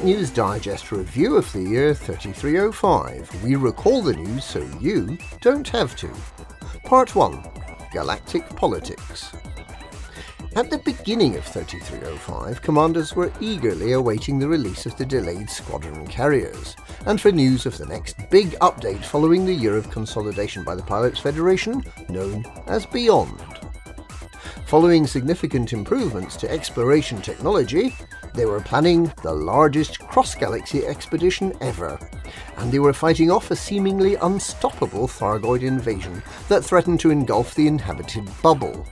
News Digest review of the year 3305. We recall the news so you don't have to. Part 1 Galactic Politics. At the beginning of 3305, commanders were eagerly awaiting the release of the delayed squadron carriers, and for news of the next big update following the year of consolidation by the Pilots Federation, known as Beyond. Following significant improvements to exploration technology, they were planning the largest cross galaxy expedition ever, and they were fighting off a seemingly unstoppable Thargoid invasion that threatened to engulf the inhabited bubble.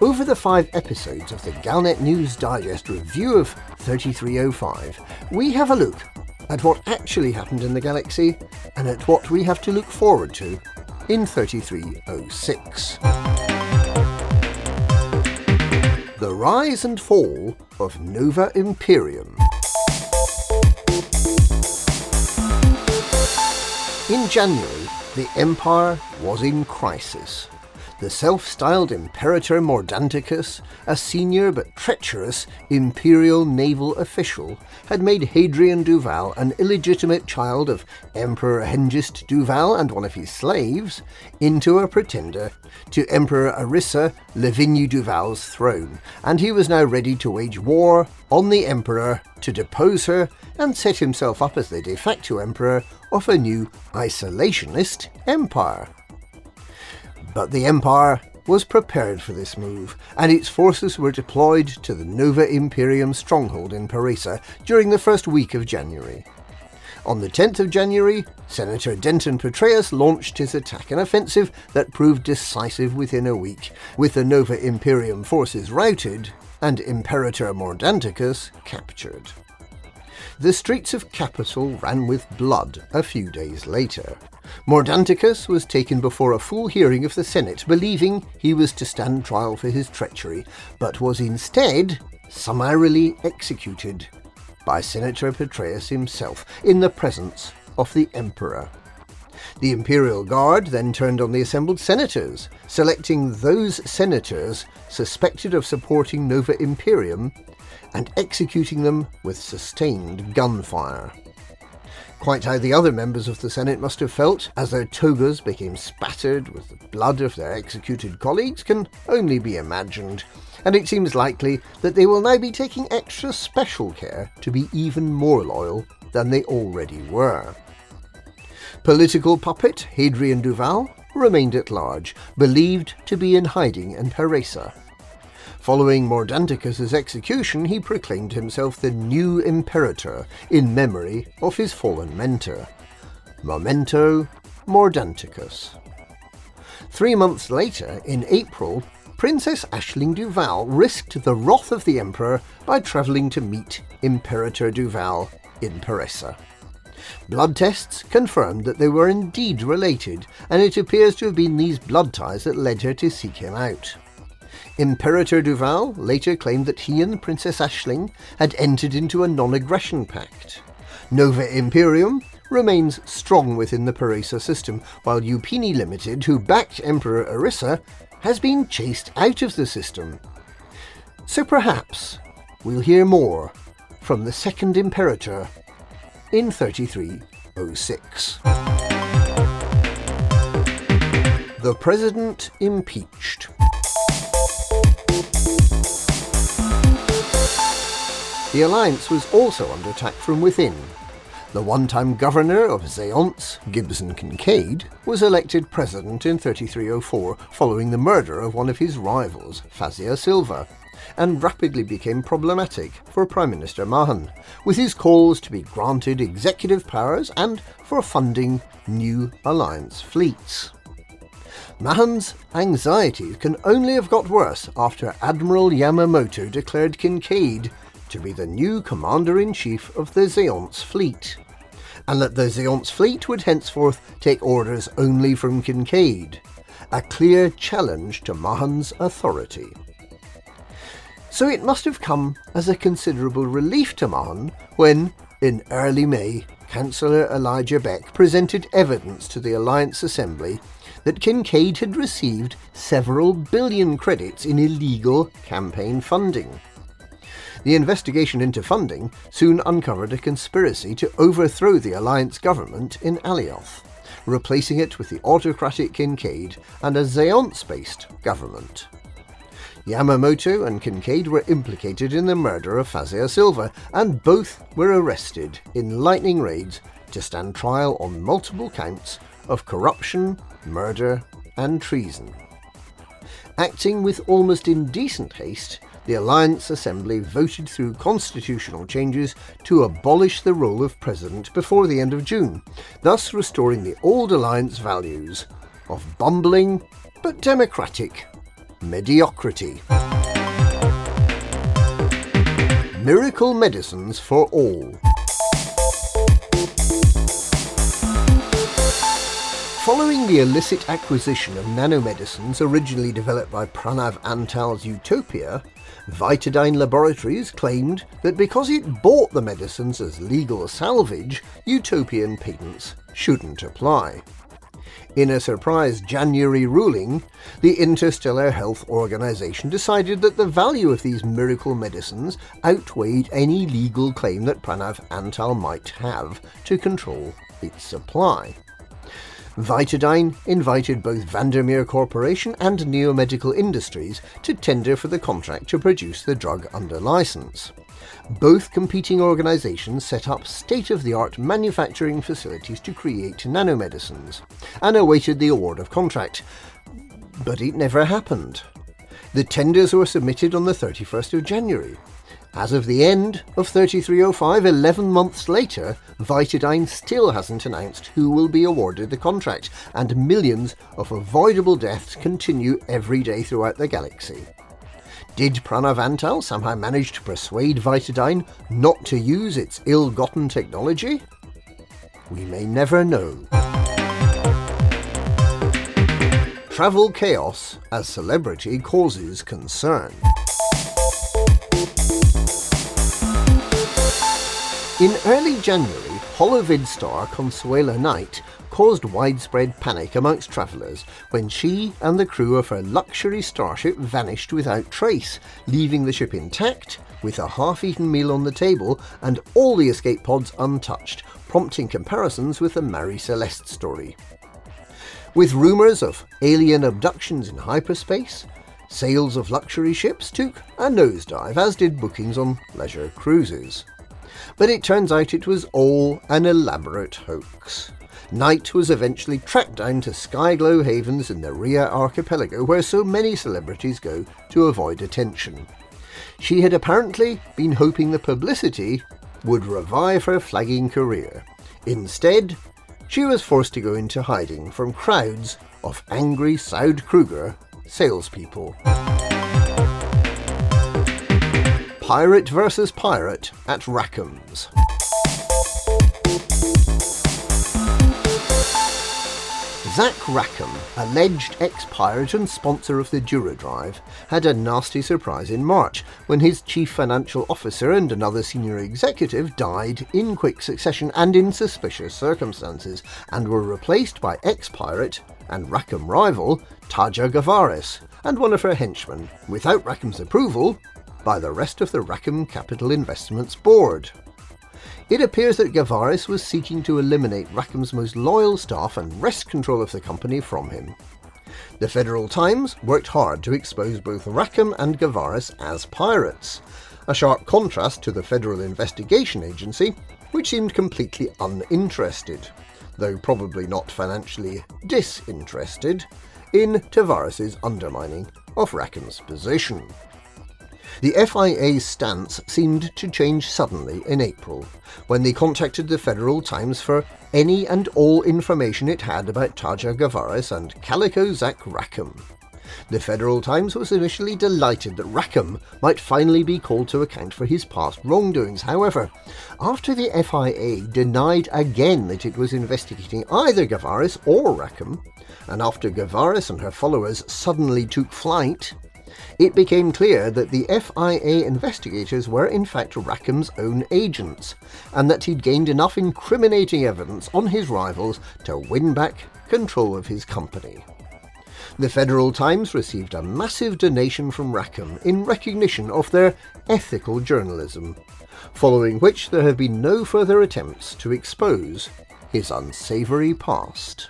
Over the five episodes of the Galnet News Digest review of 3305, we have a look at what actually happened in the galaxy and at what we have to look forward to in 3306. The Rise and Fall of Nova Imperium. In January, the Empire was in crisis. The self styled Imperator Mordanticus, a senior but treacherous imperial naval official, had made Hadrian Duval, an illegitimate child of Emperor Hengist Duval and one of his slaves, into a pretender to Emperor Arissa Lavigny Duval's throne, and he was now ready to wage war on the Emperor to depose her and set himself up as the de facto Emperor of a new isolationist empire. But the Empire was prepared for this move, and its forces were deployed to the Nova Imperium stronghold in Parisa during the first week of January. On the 10th of January, Senator Denton Patreus launched his attack, an offensive that proved decisive within a week, with the Nova Imperium forces routed and Imperator Mordanticus captured. The streets of Capital ran with blood a few days later. Mordanticus was taken before a full hearing of the Senate, believing he was to stand trial for his treachery, but was instead summarily executed by Senator Patreus himself in the presence of the Emperor. The Imperial Guard then turned on the assembled senators, selecting those senators suspected of supporting Nova Imperium and executing them with sustained gunfire. Quite how the other members of the Senate must have felt as their togas became spattered with the blood of their executed colleagues can only be imagined, and it seems likely that they will now be taking extra special care to be even more loyal than they already were. Political puppet Hadrian Duval remained at large, believed to be in hiding in Parisa. Following Mordanticus's execution, he proclaimed himself the new Imperator in memory of his fallen mentor. Memento Mordanticus. Three months later, in April, Princess Aisling Duval risked the wrath of the Emperor by travelling to meet Imperator Duval in Parisa. Blood tests confirmed that they were indeed related, and it appears to have been these blood ties that led her to seek him out. Imperator Duval later claimed that he and Princess Aisling had entered into a non aggression pact. Nova Imperium remains strong within the Parisa system, while Upini Limited, who backed Emperor Arissa, has been chased out of the system. So perhaps we'll hear more from the Second Imperator in 3306. The President Impeached. The alliance was also under attack from within. The one time governor of Zaonce, Gibson Kincaid, was elected president in 3304 following the murder of one of his rivals, Fazia Silva, and rapidly became problematic for Prime Minister Mahan, with his calls to be granted executive powers and for funding new alliance fleets. Mahan's anxieties can only have got worse after Admiral Yamamoto declared Kincaid to be the new Commander in Chief of the Zaonce fleet, and that the Zaonce fleet would henceforth take orders only from Kincaid, a clear challenge to Mahan's authority. So it must have come as a considerable relief to Mahan when, in early May, Councillor Elijah Beck presented evidence to the Alliance Assembly that Kincaid had received several billion credits in illegal campaign funding. The investigation into funding soon uncovered a conspiracy to overthrow the alliance government in Alioth, replacing it with the autocratic Kincaid and a Zaonce based government. Yamamoto and Kincaid were implicated in the murder of Fazia Silva, and both were arrested in lightning raids to stand trial on multiple counts of corruption, murder, and treason. Acting with almost indecent haste, the Alliance Assembly voted through constitutional changes to abolish the role of President before the end of June, thus restoring the old Alliance values of bumbling but democratic mediocrity. Miracle medicines for all. Following the illicit acquisition of nanomedicines originally developed by Pranav Antal's Utopia, Vitadyne Laboratories claimed that because it bought the medicines as legal salvage, Utopian patents shouldn't apply. In a surprise January ruling, the Interstellar Health Organization decided that the value of these miracle medicines outweighed any legal claim that Pranav Antal might have to control its supply. Vitadyne invited both Vandermeer Corporation and Neomedical Industries to tender for the contract to produce the drug under license. Both competing organisations set up state of the art manufacturing facilities to create nanomedicines and awaited the award of contract. But it never happened. The tenders were submitted on the 31st of January, as of the end of 3305, 11 months later, Vitadyne still hasn't announced who will be awarded the contract, and millions of avoidable deaths continue every day throughout the galaxy. Did Pranav Antal somehow manage to persuade Vitadyne not to use its ill gotten technology? We may never know. Travel chaos as celebrity causes concern. In early January, Holovid star Consuela Knight caused widespread panic amongst travellers when she and the crew of her luxury starship vanished without trace, leaving the ship intact, with a half eaten meal on the table and all the escape pods untouched, prompting comparisons with the Marie Celeste story. With rumours of alien abductions in hyperspace, sales of luxury ships took a nosedive, as did bookings on leisure cruises but it turns out it was all an elaborate hoax. Knight was eventually tracked down to Skyglow Havens in the Ria archipelago, where so many celebrities go to avoid attention. She had apparently been hoping the publicity would revive her flagging career. Instead, she was forced to go into hiding from crowds of angry Saud Kruger salespeople. Pirate versus Pirate at Rackham's. Zach Rackham, alleged ex-pirate and sponsor of the Duradrive, had a nasty surprise in March when his chief financial officer and another senior executive died in quick succession and in suspicious circumstances, and were replaced by ex-pirate and Rackham rival Taja Gavaris and one of her henchmen, without Rackham's approval, by the rest of the Rackham Capital Investments Board. It appears that Gavaris was seeking to eliminate Rackham's most loyal staff and wrest control of the company from him. The Federal Times worked hard to expose both Rackham and Gavaris as pirates, a sharp contrast to the Federal Investigation Agency, which seemed completely uninterested, though probably not financially disinterested, in Tavares's undermining of Rackham's position. The FIA's stance seemed to change suddenly in April, when they contacted the Federal Times for any and all information it had about Taja Gavaris and Calico Zach Rackham. The Federal Times was initially delighted that Rackham might finally be called to account for his past wrongdoings. However, after the FIA denied again that it was investigating either Gavaris or Rackham, and after Gavaris and her followers suddenly took flight, it became clear that the FIA investigators were in fact Rackham's own agents, and that he'd gained enough incriminating evidence on his rivals to win back control of his company. The Federal Times received a massive donation from Rackham in recognition of their ethical journalism, following which there have been no further attempts to expose his unsavoury past.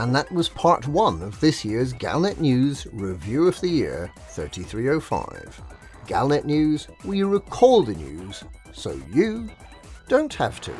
And that was part one of this year's Galnet News Review of the Year 3305. Galnet News, we recall the news so you don't have to.